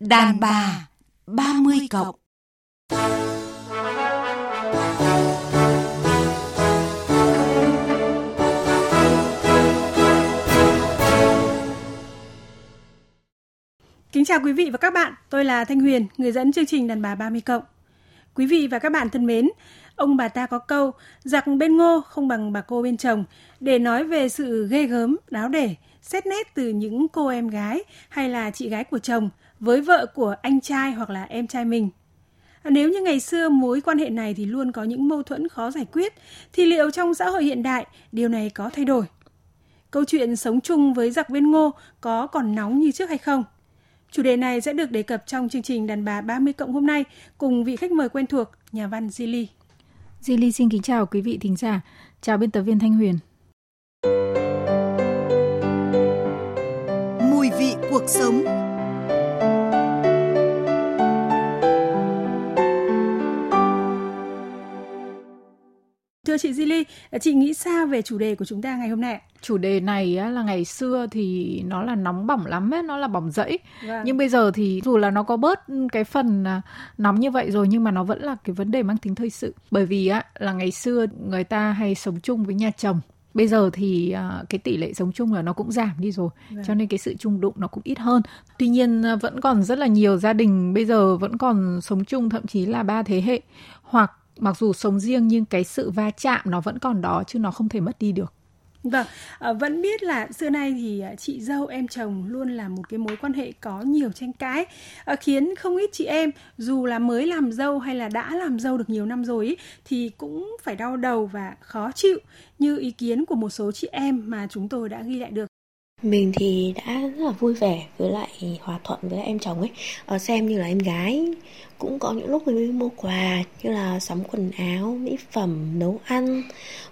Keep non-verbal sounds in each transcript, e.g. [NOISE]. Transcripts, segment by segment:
Đàn bà 30 cộng Kính chào quý vị và các bạn, tôi là Thanh Huyền, người dẫn chương trình Đàn bà 30 cộng. Quý vị và các bạn thân mến, ông bà ta có câu giặc bên ngô không bằng bà cô bên chồng để nói về sự ghê gớm, đáo để, xét nét từ những cô em gái hay là chị gái của chồng với vợ của anh trai hoặc là em trai mình. À, nếu như ngày xưa mối quan hệ này thì luôn có những mâu thuẫn khó giải quyết, thì liệu trong xã hội hiện đại điều này có thay đổi? Câu chuyện sống chung với giặc viên ngô có còn nóng như trước hay không? Chủ đề này sẽ được đề cập trong chương trình Đàn bà 30 cộng hôm nay cùng vị khách mời quen thuộc, nhà văn Zili. Zili xin kính chào quý vị thính giả. Chào biên tập viên Thanh Huyền. Cuộc sống Thưa chị Zili, chị nghĩ sao về chủ đề của chúng ta ngày hôm nay? Chủ đề này là ngày xưa thì nó là nóng bỏng lắm ấy, nó là bỏng rẫy. Vâng. Nhưng bây giờ thì dù là nó có bớt cái phần à, nóng như vậy rồi nhưng mà nó vẫn là cái vấn đề mang tính thời sự. Bởi vì á là ngày xưa người ta hay sống chung với nhà chồng bây giờ thì uh, cái tỷ lệ sống chung là nó cũng giảm đi rồi vâng. cho nên cái sự chung đụng nó cũng ít hơn. Tuy nhiên uh, vẫn còn rất là nhiều gia đình bây giờ vẫn còn sống chung thậm chí là ba thế hệ. Hoặc mặc dù sống riêng nhưng cái sự va chạm nó vẫn còn đó chứ nó không thể mất đi được Vâng, à, vẫn biết là xưa nay thì à, chị dâu em chồng luôn là một cái mối quan hệ có nhiều tranh cãi à, khiến không ít chị em dù là mới làm dâu hay là đã làm dâu được nhiều năm rồi ý, thì cũng phải đau đầu và khó chịu như ý kiến của một số chị em mà chúng tôi đã ghi lại được. Mình thì đã rất là vui vẻ với lại hòa thuận với em chồng ấy. Ờ, Xem như là em gái Cũng có những lúc mình mua quà Như là sắm quần áo, mỹ phẩm, nấu ăn.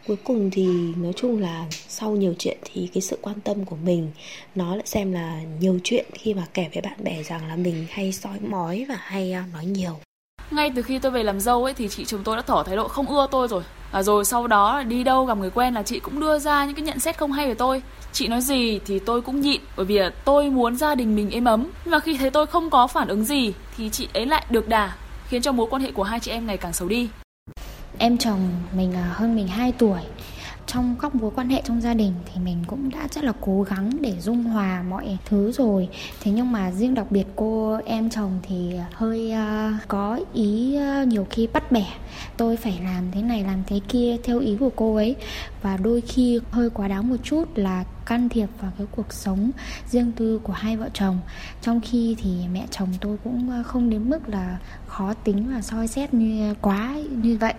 Cuối cùng thì nói chung là sau nhiều chuyện Thì cái sự quan tâm của mình Nó lại xem là nhiều chuyện Khi mà kể với bạn bè rằng là mình hay soi mói và hay à, nói nhiều. Ngay từ khi tôi về làm dâu ấy thì chị chồng tôi đã tỏ thái độ không ưa tôi rồi à, rồi sau đó đi đâu gặp người quen là chị cũng đưa ra những cái nhận xét không hay về tôi. Chị nói gì thì tôi cũng nhịn bởi vì tôi muốn gia đình mình êm ấm. Nhưng mà khi thấy tôi không có phản ứng gì thì chị ấy lại được đà khiến cho mối quan hệ của hai chị em ngày càng xấu đi. Em chồng mình à, hơn mình 2 tuổi. Trong các mối quan hệ trong gia đình thì mình cũng đã rất là cố gắng để dung hòa mọi thứ rồi. Thế nhưng mà riêng đặc biệt cô em chồng thì hơi uh, có ý uh, nhiều khi bắt bẻ tôi phải làm thế này, làm thế kia theo ý của cô ấy. Và đôi khi hơi quá đáng một chút là can thiệp vào cái cuộc sống riêng tư của hai vợ chồng. Trong khi thì mẹ chồng tôi cũng không đến mức là khó tính và soi xét như quá như vậy.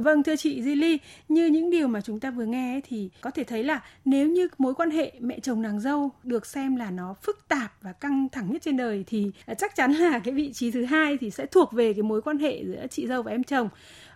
Vâng thưa chị Zili, như những điều mà chúng ta vừa nghe ấy, thì có thể thấy là nếu như mối quan hệ mẹ chồng nàng dâu được xem là nó phức tạp và căng thẳng nhất trên đời thì à, chắc chắn là cái vị trí thứ hai thì sẽ thuộc về cái mối quan hệ giữa chị dâu và em chồng.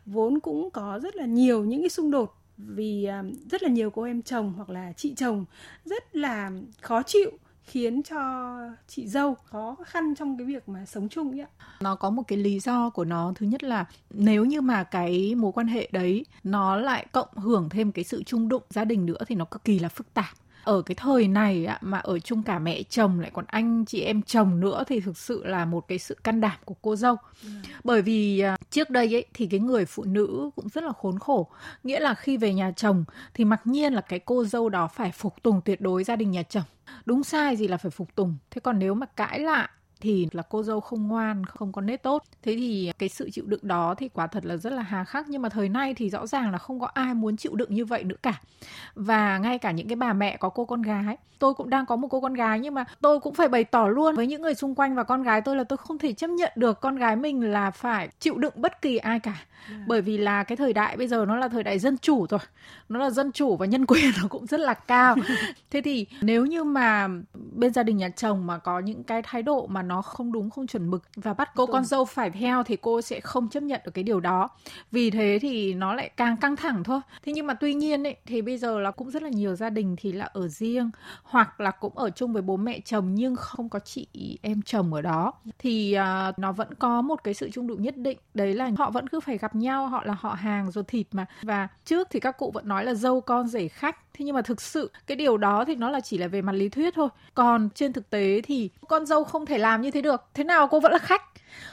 Vốn cũng có rất là nhiều những cái xung đột vì à, rất là nhiều cô em chồng hoặc là chị chồng rất là khó chịu khiến cho chị dâu khó khăn trong cái việc mà sống chung ấy ạ. Nó có một cái lý do của nó. Thứ nhất là nếu như mà cái mối quan hệ đấy nó lại cộng hưởng thêm cái sự chung đụng gia đình nữa thì nó cực kỳ là phức tạp ở cái thời này mà ở chung cả mẹ chồng lại còn anh chị em chồng nữa thì thực sự là một cái sự can đảm của cô dâu ừ. bởi vì à, trước đây ấy thì cái người phụ nữ cũng rất là khốn khổ nghĩa là khi về nhà chồng thì mặc nhiên là cái cô dâu đó phải phục tùng tuyệt đối gia đình nhà chồng đúng sai gì là phải phục tùng. Thế còn nếu mà cãi lại thì là cô dâu không ngoan, không có nết tốt. Thế thì cái sự chịu đựng đó thì quả thật là rất là hà khắc nhưng mà thời nay thì rõ ràng là không có ai muốn chịu đựng như vậy nữa cả. Và ngay cả những cái bà mẹ có cô con gái, tôi cũng đang có một cô con gái nhưng mà tôi cũng phải bày tỏ luôn với những người xung quanh và con gái tôi là tôi không thể chấp nhận được con gái mình là phải chịu đựng bất kỳ ai cả. Yeah. Bởi vì là cái thời đại bây giờ nó là thời đại dân chủ rồi. Nó là dân chủ và nhân [LAUGHS] quyền nó cũng rất là cao. [LAUGHS] Thế thì nếu như mà bên gia đình nhà chồng mà có những cái thái độ mà nó không đúng không chuẩn mực và bắt cô con dâu phải theo thì cô sẽ không chấp nhận được cái điều đó. Vì thế thì nó lại càng căng thẳng thôi. Thế nhưng mà tuy nhiên ấy, thì bây giờ là cũng rất là nhiều gia đình thì là ở riêng hoặc là cũng ở chung với bố mẹ chồng nhưng không có chị em chồng ở đó. Thì uh, nó vẫn có một cái sự chung đụng nhất định. Đấy là họ vẫn cứ phải gặp nhau họ là họ hàng ruột thịt mà. Và trước thì các cụ vẫn nói là dâu con rể khách. Thế nhưng mà thực sự cái điều đó thì nó là chỉ là về mặt lý thuyết thôi. Còn trên thực tế thì con dâu không thể làm làm như thế được. Thế nào cô vẫn là khách?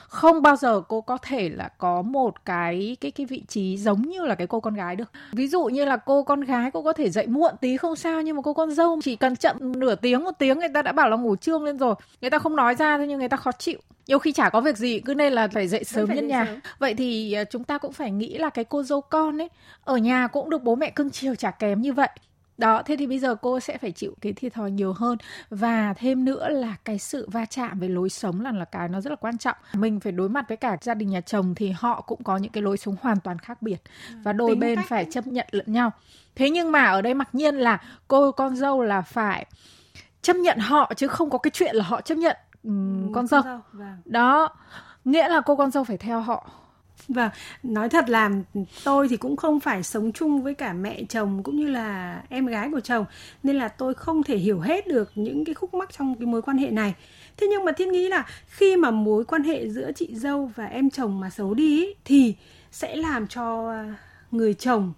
Không bao giờ cô có thể là có một cái cái cái vị trí giống như là cái cô con gái được. Ví dụ như là cô con gái cô có thể dậy muộn tí không sao nhưng mà cô con dâu chỉ cần chậm nửa tiếng một tiếng người ta đã bảo là ngủ trương lên rồi. Người ta không nói ra thôi nhưng người ta khó chịu. Nhiều khi chả có việc gì cứ nên là phải dậy sớm nhân nhà. sớm. vậy thì à, chúng ta cũng phải nghĩ là cái cô dâu con ấy ở nhà cũng được bố mẹ cưng chiều chả kém như vậy đó thế thì bây giờ cô sẽ phải chịu cái thiệt thòi nhiều hơn. Và thêm nữa là cái sự va chạm về lối sống là là cái nó rất là quan trọng. Mình phải đối mặt với cả gia đình nhà chồng thì họ cũng có những cái lối sống hoàn toàn khác biệt ừ, và đôi Tính bên phải chấp nhận lẫn nhau. Thế nhưng mà ở đây mặc nhiên là cô con dâu là phải chấp nhận họ chứ không có cái chuyện là họ chấp nhận um, con dâu, dâu. Vâng. đó nghĩa là cô con dâu phải theo họ Vâng, nói thật là tôi thì cũng không phải sống chung với cả mẹ chồng cũng như là em gái của chồng nên là tôi không thể hiểu hết được những cái khúc mắc trong cái mối quan hệ này. Thế nhưng mà Thiên nghĩ là khi mà mối quan hệ giữa chị dâu và em chồng mà xấu đi ý, thì sẽ làm cho người chồng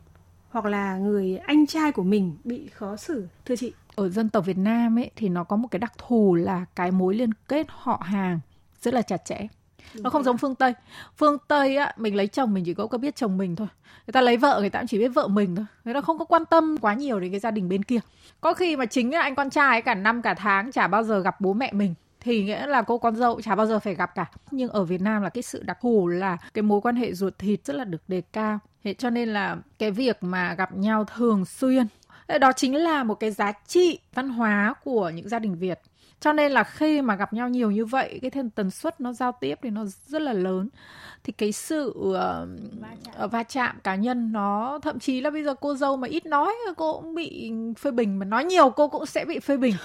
hoặc là người anh trai của mình bị khó xử thưa chị. Ở dân tộc Việt Nam ấy thì nó có một cái đặc thù là cái mối liên kết họ hàng rất là chặt chẽ nó không giống phương tây. Phương tây á, mình lấy chồng mình chỉ có có biết chồng mình thôi. Người ta lấy vợ, người ta cũng chỉ biết vợ mình thôi. Người ta không có quan tâm quá nhiều đến cái gia đình bên kia. Có khi mà chính là anh con trai cả năm, cả tháng chả bao giờ gặp bố mẹ mình, thì nghĩa là cô con dâu chả bao giờ phải gặp cả. Nhưng ở Việt Nam là cái sự đặc thù là cái mối quan hệ ruột thịt rất là được đề cao. Thế cho nên là cái việc mà gặp nhau thường xuyên đó chính là một cái giá trị văn hóa của những gia đình Việt cho nên là khi mà gặp nhau nhiều như vậy cái thêm tần suất nó giao tiếp thì nó rất là lớn thì cái sự uh, va, chạm. va chạm cá nhân nó thậm chí là bây giờ cô dâu mà ít nói cô cũng bị phê bình mà nói nhiều cô cũng sẽ bị phê bình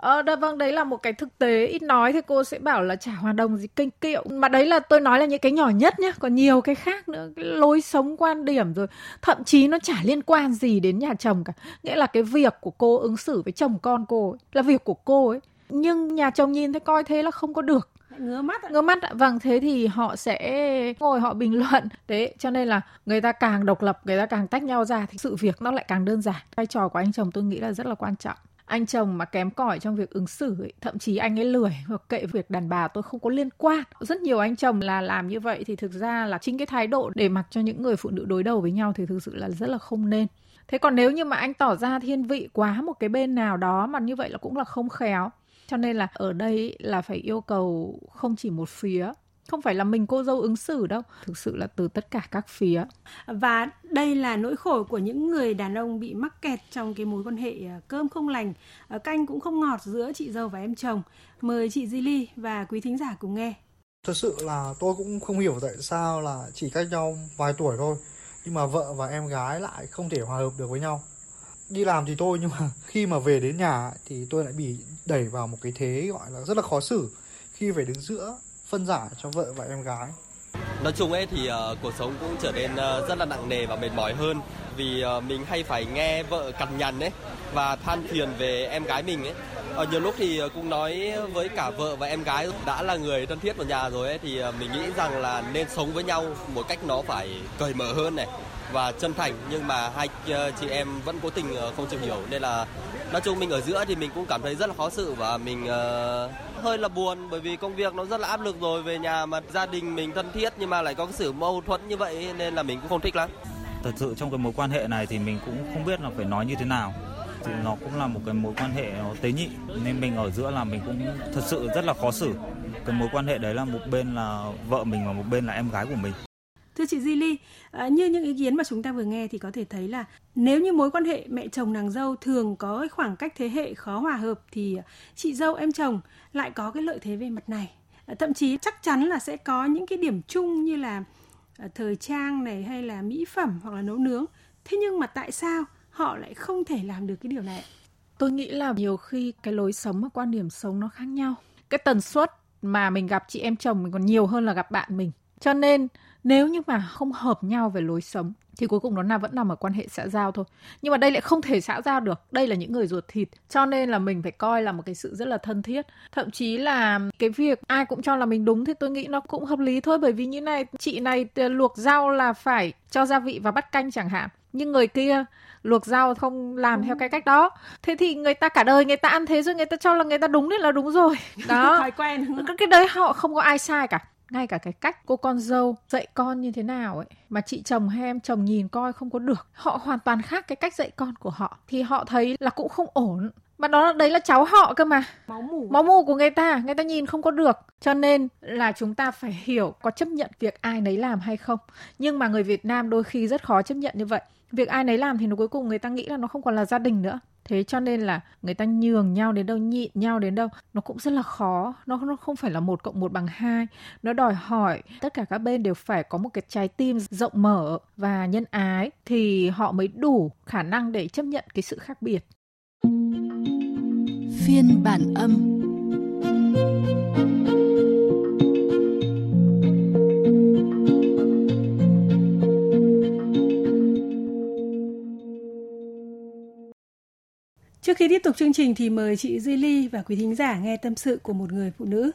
Ờ, đó, vâng, đấy là một cái thực tế ít nói thì cô sẽ bảo là chả hòa đồng gì kênh kiệu. Mà đấy là tôi nói là những cái nhỏ nhất nhé, còn nhiều cái khác nữa, cái lối sống quan điểm rồi. Thậm chí nó chả liên quan gì đến nhà chồng cả. Nghĩa là cái việc của cô ứng xử với chồng con cô ấy, là việc của cô ấy. Nhưng nhà chồng nhìn thấy coi thế là không có được ngứa mắt ngứa mắt vâng thế thì họ sẽ ngồi họ bình luận đấy cho nên là người ta càng độc lập người ta càng tách nhau ra thì sự việc nó lại càng đơn giản vai trò của anh chồng tôi nghĩ là rất là quan trọng anh chồng mà kém cỏi trong việc ứng xử ấy, thậm chí anh ấy lười [LAUGHS] hoặc kệ việc đàn bà tôi không có liên quan. Rất nhiều anh chồng là làm như vậy thì thực ra là chính cái thái độ để mặc cho những người phụ nữ đối đầu với nhau thì thực sự là rất là không nên. Thế còn nếu như mà anh tỏ ra thiên vị quá một cái bên nào đó mà như vậy là cũng là không khéo. Cho nên là ở đây là phải yêu cầu không chỉ một phía không phải là mình cô dâu ứng xử đâu thực sự là từ tất cả các phía. Và đây là nỗi khổ của những người đàn ông bị mắc kẹt trong cái mối quan hệ à, cơm không lành à, canh cũng không ngọt giữa chị dâu và em chồng. Mời chị Di Ly và quý thính giả cùng nghe. Thật sự là tôi cũng không hiểu tại sao là chỉ cách nhau vài tuổi thôi nhưng mà vợ và em gái lại không thể hòa hợp được với nhau. Đi làm thì tôi nhưng mà [LAUGHS] khi mà về đến nhà thì tôi lại bị đẩy vào một cái thế gọi là rất là khó xử. Khi phải đứng giữa phân giải cho vợ và em gái. Nói chung ấy thì uh, cuộc sống cũng trở nên uh, rất là nặng nề và mệt mỏi hơn vì uh, mình hay phải nghe vợ cằn nhằn ấy và than phiền về em gái mình ấy. Ở nhiều lúc thì cũng nói với cả vợ và em gái đã là người thân thiết của nhà rồi ấy thì mình nghĩ rằng là nên sống với nhau một cách nó phải cởi mở hơn này và chân thành nhưng mà hai ờ, chị em vẫn cố tình ờ, không chịu hiểu. Nên là nói chung mình ở giữa thì mình cũng cảm thấy rất là khó xử và mình uh, hơi là buồn bởi vì công việc nó rất là áp lực rồi về nhà mà gia đình mình thân thiết nhưng mà lại có cái sự mâu thuẫn như vậy nên là mình cũng không thích lắm. Thật sự trong cái mối quan hệ này thì mình cũng không biết là phải nói như thế nào. Thì nó cũng là một cái mối quan hệ nó tế nhị nên mình ở giữa là mình cũng thật sự rất là khó xử. Cái mối quan hệ đấy là một bên là vợ mình và một bên là em gái của mình. Thưa chị Di Ly, à, như những ý kiến mà chúng ta vừa nghe thì có thể thấy là nếu như mối quan hệ mẹ chồng nàng dâu thường có khoảng cách thế hệ khó hòa hợp thì chị dâu em chồng lại có cái lợi thế về mặt này. À, thậm chí chắc chắn là sẽ có những cái điểm chung như là à, thời trang này hay là mỹ phẩm hoặc là nấu nướng. Thế nhưng mà tại sao họ lại không thể làm được cái điều này? Tôi nghĩ là nhiều khi cái lối sống và quan điểm sống nó khác nhau. Cái tần suất mà mình gặp chị em chồng mình còn nhiều hơn là gặp bạn mình. Cho nên nếu như mà không hợp nhau về lối sống thì cuối cùng nó là vẫn nằm ở quan hệ xã giao thôi. Nhưng mà đây lại không thể xã giao được. Đây là những người ruột thịt cho nên là mình phải coi là một cái sự rất là thân thiết. Thậm chí là cái việc ai cũng cho là mình đúng thì tôi nghĩ nó cũng hợp lý thôi. Bởi vì như này chị này luộc rau là phải cho gia vị và bắt canh chẳng hạn. Nhưng người kia luộc rau không làm theo cái cách đó. Thế thì người ta cả đời người ta ăn thế rồi người ta cho là người ta đúng nên là đúng rồi. Đó. thói quen cái đấy họ không có ai sai cả ngay cả cái cách cô con dâu dạy con như thế nào ấy, mà chị chồng hay em chồng nhìn coi không có được. Họ hoàn toàn khác cái cách dạy con của họ. Thì họ thấy là cũng không ổn mà đó đấy là cháu họ cơ mà. Máu mủ. Máu mủ của người ta người ta nhìn không có được. Cho nên là chúng ta phải hiểu có chấp nhận việc ai nấy làm hay không. Nhưng mà người Việt Nam đôi khi rất khó chấp nhận như vậy. Việc ai nấy làm thì nó cuối cùng người ta nghĩ là nó không còn là gia đình nữa. Thế cho nên là người ta nhường nhau đến đâu nhịn nhau đến đâu nó cũng rất là khó. Nó nó không phải là một cộng một bằng hai. Nó đòi hỏi tất cả các bên đều phải có một cái trái tim rộng mở và nhân ái thì họ mới đủ khả năng để chấp nhận cái sự khác biệt phiên bản âm Trước khi tiếp tục chương trình thì mời chị Duy Ly và quý thính giả nghe tâm sự của một người phụ nữ.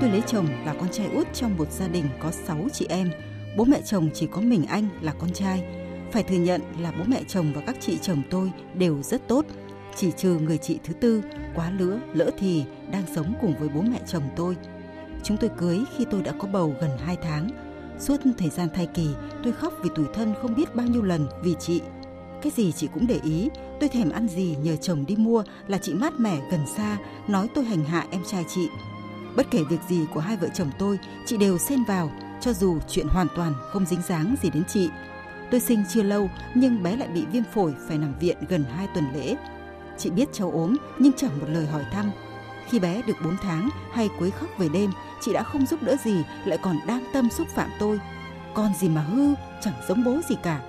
Tôi lấy chồng là con trai út trong một gia đình có 6 chị em. Bố mẹ chồng chỉ có mình anh là con trai. Phải thừa nhận là bố mẹ chồng và các chị chồng tôi đều rất tốt. Chỉ trừ người chị thứ tư, quá lứa, lỡ thì đang sống cùng với bố mẹ chồng tôi. Chúng tôi cưới khi tôi đã có bầu gần 2 tháng Suốt thời gian thai kỳ, tôi khóc vì tủi thân không biết bao nhiêu lần vì chị. Cái gì chị cũng để ý, tôi thèm ăn gì nhờ chồng đi mua là chị mát mẻ gần xa, nói tôi hành hạ em trai chị. Bất kể việc gì của hai vợ chồng tôi, chị đều xen vào, cho dù chuyện hoàn toàn không dính dáng gì đến chị. Tôi sinh chưa lâu nhưng bé lại bị viêm phổi phải nằm viện gần 2 tuần lễ. Chị biết cháu ốm nhưng chẳng một lời hỏi thăm. Khi bé được 4 tháng hay quấy khóc về đêm, chị đã không giúp đỡ gì lại còn đang tâm xúc phạm tôi con gì mà hư chẳng giống bố gì cả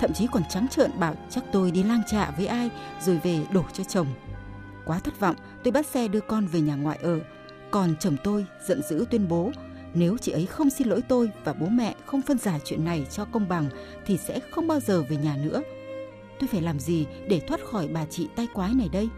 thậm chí còn trắng trợn bảo chắc tôi đi lang trạ với ai rồi về đổ cho chồng quá thất vọng tôi bắt xe đưa con về nhà ngoại ở còn chồng tôi giận dữ tuyên bố nếu chị ấy không xin lỗi tôi và bố mẹ không phân giải chuyện này cho công bằng thì sẽ không bao giờ về nhà nữa tôi phải làm gì để thoát khỏi bà chị tay quái này đây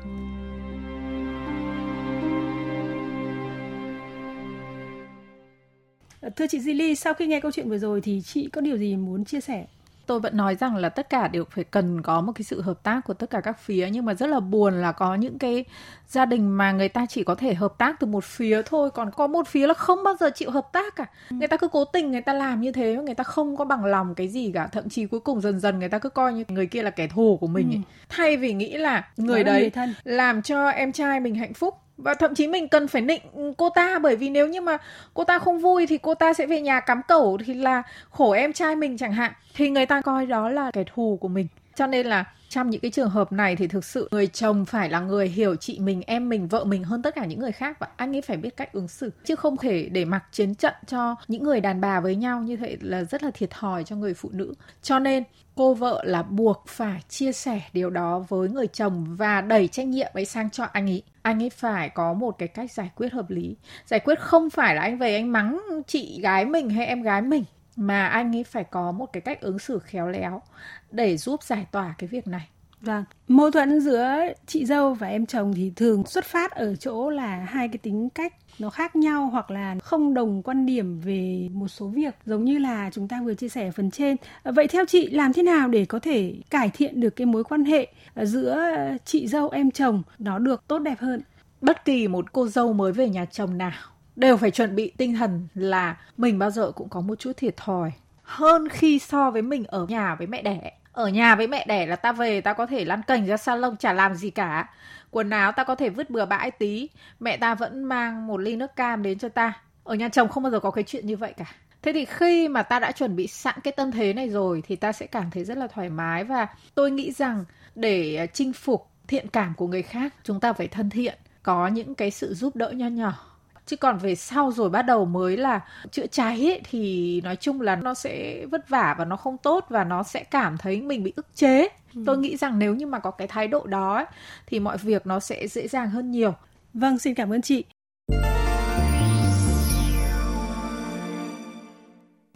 Thưa chị Zili, sau khi nghe câu chuyện vừa rồi thì chị có điều gì muốn chia sẻ? Tôi vẫn nói rằng là tất cả đều phải cần có một cái sự hợp tác của tất cả các phía nhưng mà rất là buồn là có những cái gia đình mà người ta chỉ có thể hợp tác từ một phía thôi còn có một phía là không bao giờ chịu hợp tác cả người ta cứ cố tình người ta làm như thế người ta không có bằng lòng cái gì cả thậm chí cuối cùng dần dần người ta cứ coi như người kia là kẻ thù của mình ấy. Ừ. thay vì nghĩ là người Đó đấy người thân. làm cho em trai mình hạnh phúc và thậm chí mình cần phải nịnh cô ta, bởi vì nếu như mà cô ta không vui thì cô ta sẽ về nhà cắm cẩu thì là khổ em trai mình chẳng hạn. Thì người ta coi đó là kẻ thù của mình. Cho nên là trong những cái trường hợp này thì thực sự người chồng phải là người hiểu chị mình, em mình, vợ mình hơn tất cả những người khác và anh ấy phải biết cách ứng xử. Chứ không thể để mặc chiến trận cho những người đàn bà với nhau như thế là rất là thiệt thòi cho người phụ nữ. Cho nên cô vợ là buộc phải chia sẻ điều đó với người chồng và đẩy trách nhiệm ấy sang cho anh ấy. Anh ấy phải có một cái cách giải quyết hợp lý. Giải quyết không phải là anh về anh mắng chị gái mình hay em gái mình mà anh ấy phải có một cái cách ứng xử khéo léo để giúp giải tỏa cái việc này Vâng, mâu thuẫn giữa chị dâu và em chồng thì thường xuất phát ở chỗ là hai cái tính cách nó khác nhau hoặc là không đồng quan điểm về một số việc giống như là chúng ta vừa chia sẻ ở phần trên. Vậy theo chị làm thế nào để có thể cải thiện được cái mối quan hệ giữa chị dâu em chồng nó được tốt đẹp hơn? Bất kỳ một cô dâu mới về nhà chồng nào đều phải chuẩn bị tinh thần là mình bao giờ cũng có một chút thiệt thòi. Hơn khi so với mình ở nhà với mẹ đẻ. Ở nhà với mẹ đẻ là ta về ta có thể lăn cành ra salon chả làm gì cả. Quần áo ta có thể vứt bừa bãi tí. Mẹ ta vẫn mang một ly nước cam đến cho ta. Ở nhà chồng không bao giờ có cái chuyện như vậy cả. Thế thì khi mà ta đã chuẩn bị sẵn cái tâm thế này rồi thì ta sẽ cảm thấy rất là thoải mái và tôi nghĩ rằng để ờ, chinh phục thiện cảm của người khác, chúng ta phải thân thiện, có những cái sự giúp đỡ nho nhỏ chứ còn về sau rồi bắt đầu mới là chữa cháy ấy, thì nói chung là nó sẽ vất vả và nó không tốt và nó sẽ cảm thấy mình bị ức chế ừ. tôi nghĩ rằng nếu như mà có cái thái độ đó ấy, thì mọi việc nó sẽ dễ dàng hơn nhiều vâng xin cảm ơn chị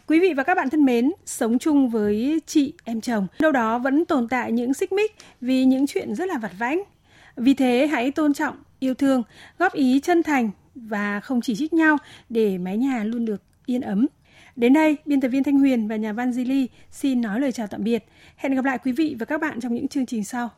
Quý vị và các bạn thân mến, sống chung với chị, em chồng, đâu đó vẫn tồn tại những xích mích vì những chuyện rất là vặt vãnh. Vì thế hãy tôn trọng, yêu thương, góp ý chân thành và không chỉ trích nhau để mái nhà luôn được yên ấm. Đến đây, biên tập viên Thanh Huyền và nhà văn Di Ly xin nói lời chào tạm biệt. Hẹn gặp lại quý vị và các bạn trong những chương trình sau.